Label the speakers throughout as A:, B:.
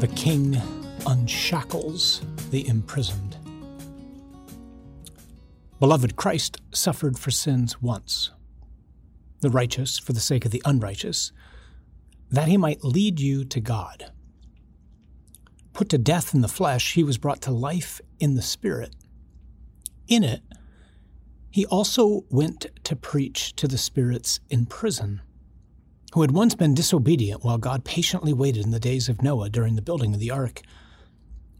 A: The king unshackles the imprisoned. Beloved, Christ suffered for sins once, the righteous for the sake of the unrighteous, that he might lead you to God. Put to death in the flesh, he was brought to life in the spirit. In it, he also went to preach to the spirits in prison who had once been disobedient while God patiently waited in the days of Noah during the building of the ark,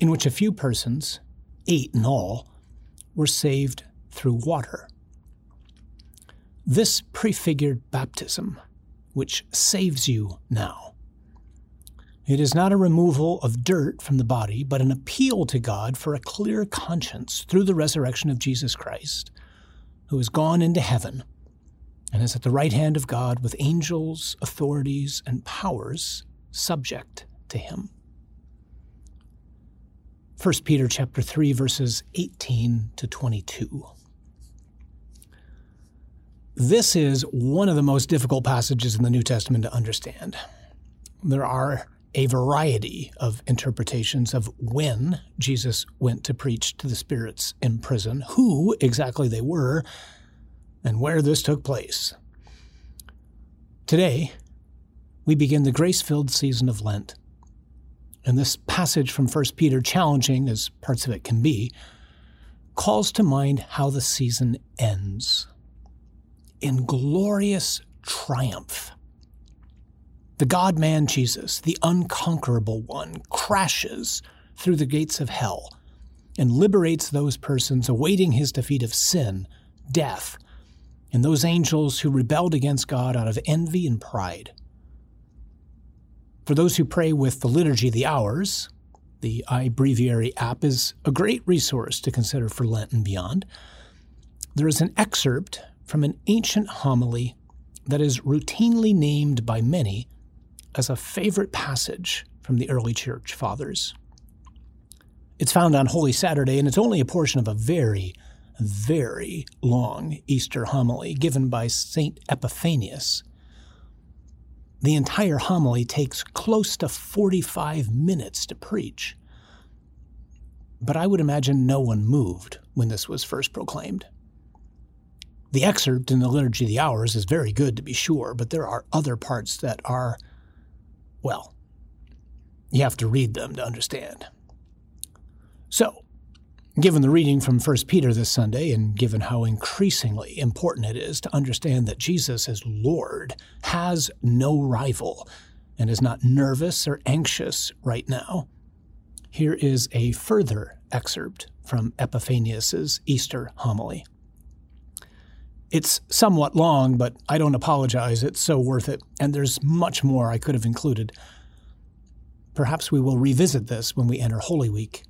A: in which a few persons, eight in all, were saved through water. This prefigured baptism, which saves you now. It is not a removal of dirt from the body, but an appeal to God for a clear conscience through the resurrection of Jesus Christ, who has gone into heaven and is at the right hand of God with angels, authorities, and powers subject to him. 1 Peter chapter 3 verses 18 to 22. This is one of the most difficult passages in the New Testament to understand. There are a variety of interpretations of when Jesus went to preach to the spirits in prison, who exactly they were, and where this took place. Today, we begin the grace filled season of Lent. And this passage from 1 Peter, challenging as parts of it can be, calls to mind how the season ends in glorious triumph. The God man Jesus, the unconquerable one, crashes through the gates of hell and liberates those persons awaiting his defeat of sin, death, and those angels who rebelled against God out of envy and pride. For those who pray with the Liturgy the Hours, the iBreviary app is a great resource to consider for Lent and beyond. There is an excerpt from an ancient homily that is routinely named by many as a favorite passage from the early church fathers. It's found on Holy Saturday, and it's only a portion of a very very long Easter homily given by St. Epiphanius. The entire homily takes close to 45 minutes to preach. But I would imagine no one moved when this was first proclaimed. The excerpt in the Liturgy of the Hours is very good, to be sure, but there are other parts that are, well, you have to read them to understand. So, Given the reading from 1 Peter this Sunday, and given how increasingly important it is to understand that Jesus as Lord has no rival and is not nervous or anxious right now, here is a further excerpt from Epiphanius's Easter homily. It's somewhat long, but I don't apologize. It's so worth it, and there's much more I could have included. Perhaps we will revisit this when we enter Holy Week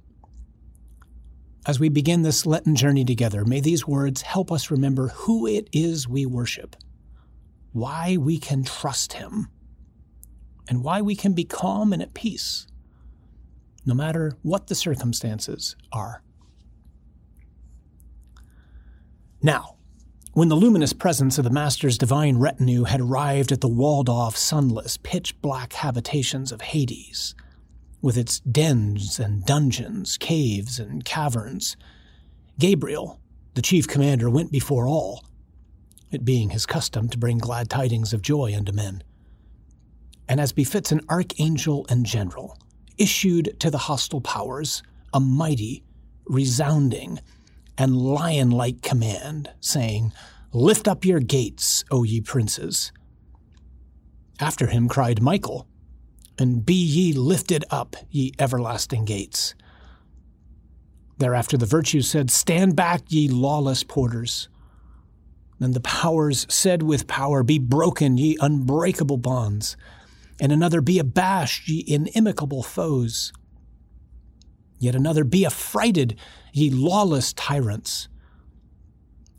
A: as we begin this Lenten journey together, may these words help us remember who it is we worship, why we can trust Him, and why we can be calm and at peace, no matter what the circumstances are. Now, when the luminous presence of the Master's divine retinue had arrived at the walled off, sunless, pitch black habitations of Hades, with its dens and dungeons, caves and caverns. Gabriel, the chief commander, went before all, it being his custom to bring glad tidings of joy unto men. And as befits an archangel and general, issued to the hostile powers a mighty, resounding, and lion like command, saying, Lift up your gates, O ye princes. After him cried Michael, and be ye lifted up, ye everlasting gates. Thereafter the virtues said, Stand back, ye lawless porters. Then the powers said with power, Be broken, ye unbreakable bonds. And another, Be abashed, ye inimical foes. Yet another, Be affrighted, ye lawless tyrants.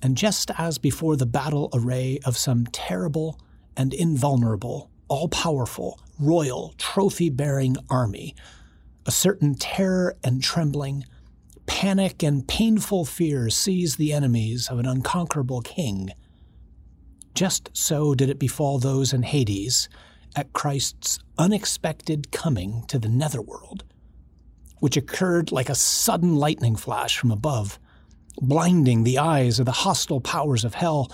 A: And just as before the battle array of some terrible and invulnerable, all powerful, royal, trophy bearing army, a certain terror and trembling, panic and painful fear seize the enemies of an unconquerable king. Just so did it befall those in Hades at Christ's unexpected coming to the netherworld, which occurred like a sudden lightning flash from above, blinding the eyes of the hostile powers of hell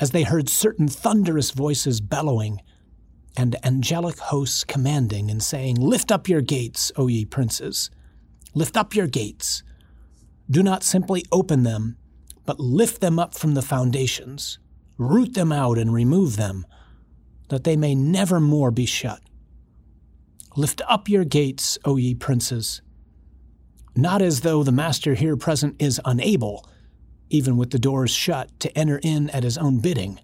A: as they heard certain thunderous voices bellowing and angelic hosts commanding and saying, Lift up your gates, O ye princes, lift up your gates. Do not simply open them, but lift them up from the foundations, root them out and remove them, that they may never more be shut. Lift up your gates, O ye princes, not as though the master here present is unable, even with the doors shut, to enter in at his own bidding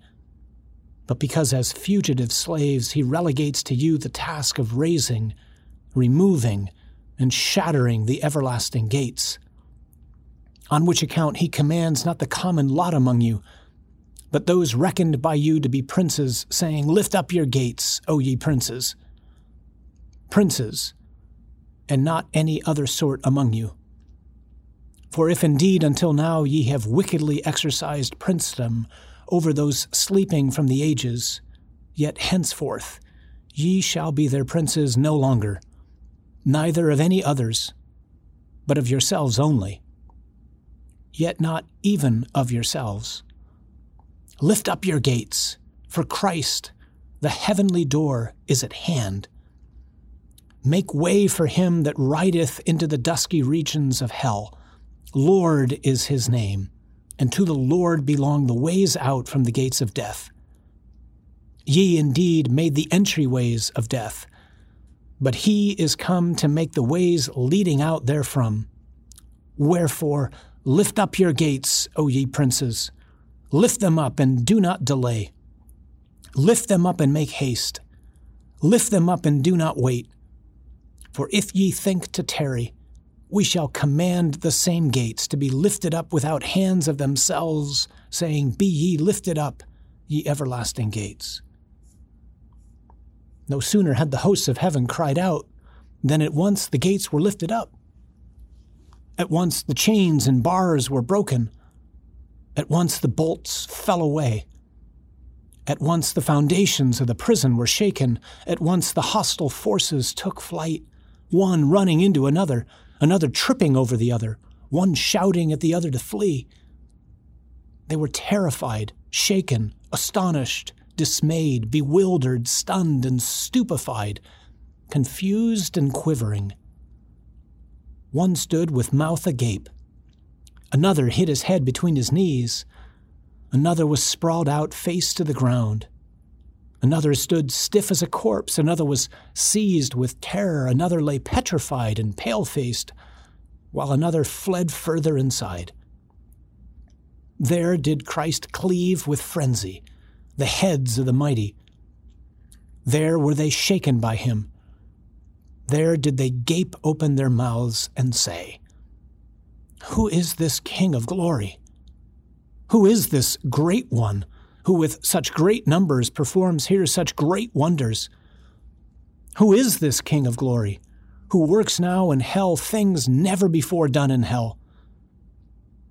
A: but because as fugitive slaves he relegates to you the task of raising, removing, and shattering the everlasting gates. On which account he commands not the common lot among you, but those reckoned by you to be princes, saying, Lift up your gates, O ye princes. Princes, and not any other sort among you. For if indeed until now ye have wickedly exercised princedom, over those sleeping from the ages, yet henceforth ye shall be their princes no longer, neither of any others, but of yourselves only, yet not even of yourselves. Lift up your gates, for Christ, the heavenly door, is at hand. Make way for him that rideth into the dusky regions of hell. Lord is his name and to the Lord belong the ways out from the gates of death. Ye indeed made the entryways of death, but he is come to make the ways leading out therefrom. Wherefore, lift up your gates, O ye princes, lift them up and do not delay. Lift them up and make haste. Lift them up and do not wait. For if ye think to tarry, we shall command the same gates to be lifted up without hands of themselves, saying, Be ye lifted up, ye everlasting gates. No sooner had the hosts of heaven cried out than at once the gates were lifted up. At once the chains and bars were broken. At once the bolts fell away. At once the foundations of the prison were shaken. At once the hostile forces took flight, one running into another another tripping over the other, one shouting at the other to flee. They were terrified, shaken, astonished, dismayed, bewildered, stunned, and stupefied, confused and quivering. One stood with mouth agape. Another hid his head between his knees. Another was sprawled out face to the ground. Another stood stiff as a corpse. Another was seized with terror. Another lay petrified and pale faced, while another fled further inside. There did Christ cleave with frenzy the heads of the mighty. There were they shaken by him. There did they gape open their mouths and say, Who is this King of glory? Who is this great one? Who with such great numbers performs here such great wonders. Who is this King of glory, who works now in hell things never before done in hell?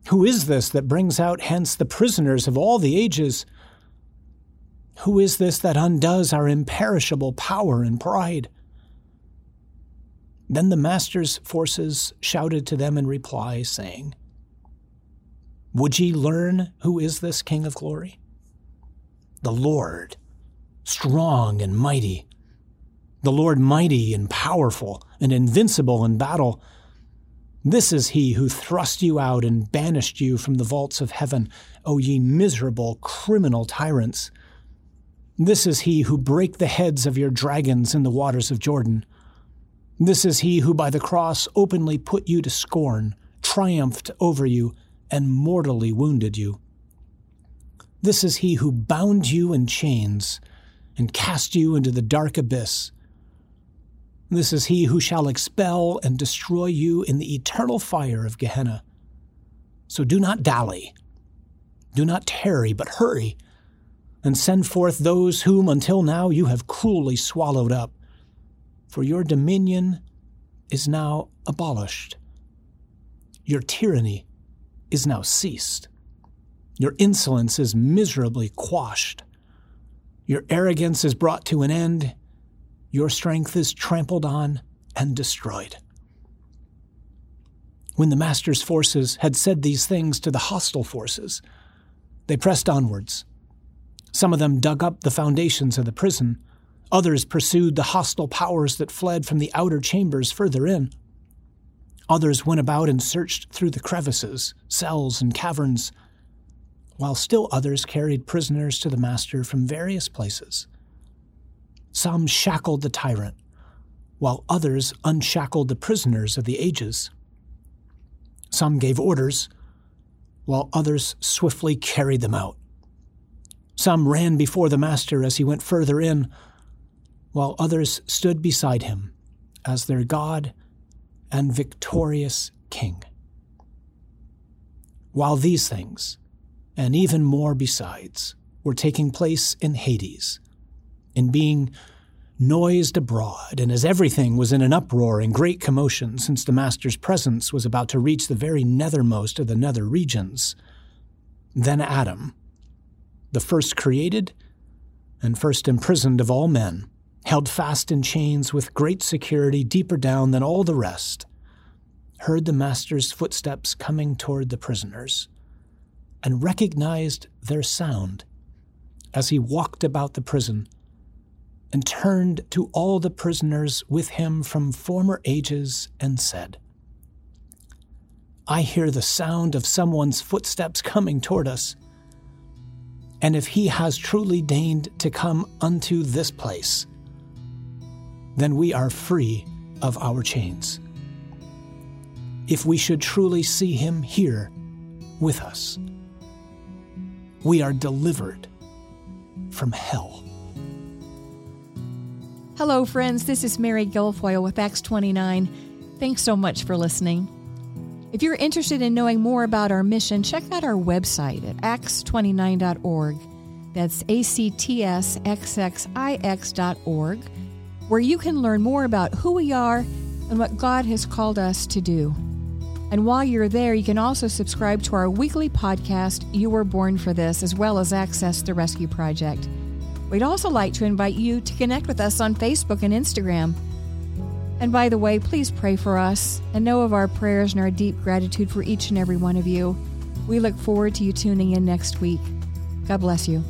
A: Who is this that brings out hence the prisoners of all the ages? Who is this that undoes our imperishable power and pride? Then the master's forces shouted to them in reply, saying, Would ye learn who is this King of glory? The Lord, strong and mighty, the Lord mighty and powerful and invincible in battle. This is he who thrust you out and banished you from the vaults of heaven, O ye miserable criminal tyrants. This is he who brake the heads of your dragons in the waters of Jordan. This is he who by the cross openly put you to scorn, triumphed over you, and mortally wounded you. This is he who bound you in chains and cast you into the dark abyss. This is he who shall expel and destroy you in the eternal fire of Gehenna. So do not dally, do not tarry, but hurry, and send forth those whom until now you have cruelly swallowed up. For your dominion is now abolished, your tyranny is now ceased. Your insolence is miserably quashed. Your arrogance is brought to an end. your strength is trampled on and destroyed. When the master's forces had said these things to the hostile forces, they pressed onwards. Some of them dug up the foundations of the prison. Others pursued the hostile powers that fled from the outer chambers further in. Others went about and searched through the crevices, cells, and caverns, while still others carried prisoners to the master from various places. Some shackled the tyrant, while others unshackled the prisoners of the ages. Some gave orders, while others swiftly carried them out. Some ran before the master as he went further in, while others stood beside him as their God and victorious King. While these things, and even more besides, were taking place in Hades, in being noised abroad, and as everything was in an uproar and great commotion, since the Master's presence was about to reach the very nethermost of the nether regions, then Adam, the first created and first imprisoned of all men, held fast in chains with great security deeper down than all the rest, heard the master's footsteps coming toward the prisoners, and recognized their sound as he walked about the prison and turned to all the prisoners with him from former ages and said, I hear the sound of someone's footsteps coming toward us. And if he has truly deigned to come unto this place, then we are free of our chains. If we should truly see him here with us, we are delivered from hell.
B: Hello, friends. This is Mary Guilfoyle with Acts 29. Thanks so much for listening. If you're interested in knowing more about our mission, check out our website at acts29.org. That's A C T S X X I X.org where you can learn more about who we are and what God has called us to do. And while you're there, you can also subscribe to our weekly podcast, You Were Born for This, as well as access the Rescue Project. We'd also like to invite you to connect with us on Facebook and Instagram. And by the way, please pray for us and know of our prayers and our deep gratitude for each and every one of you. We look forward to you tuning in next week. God bless you.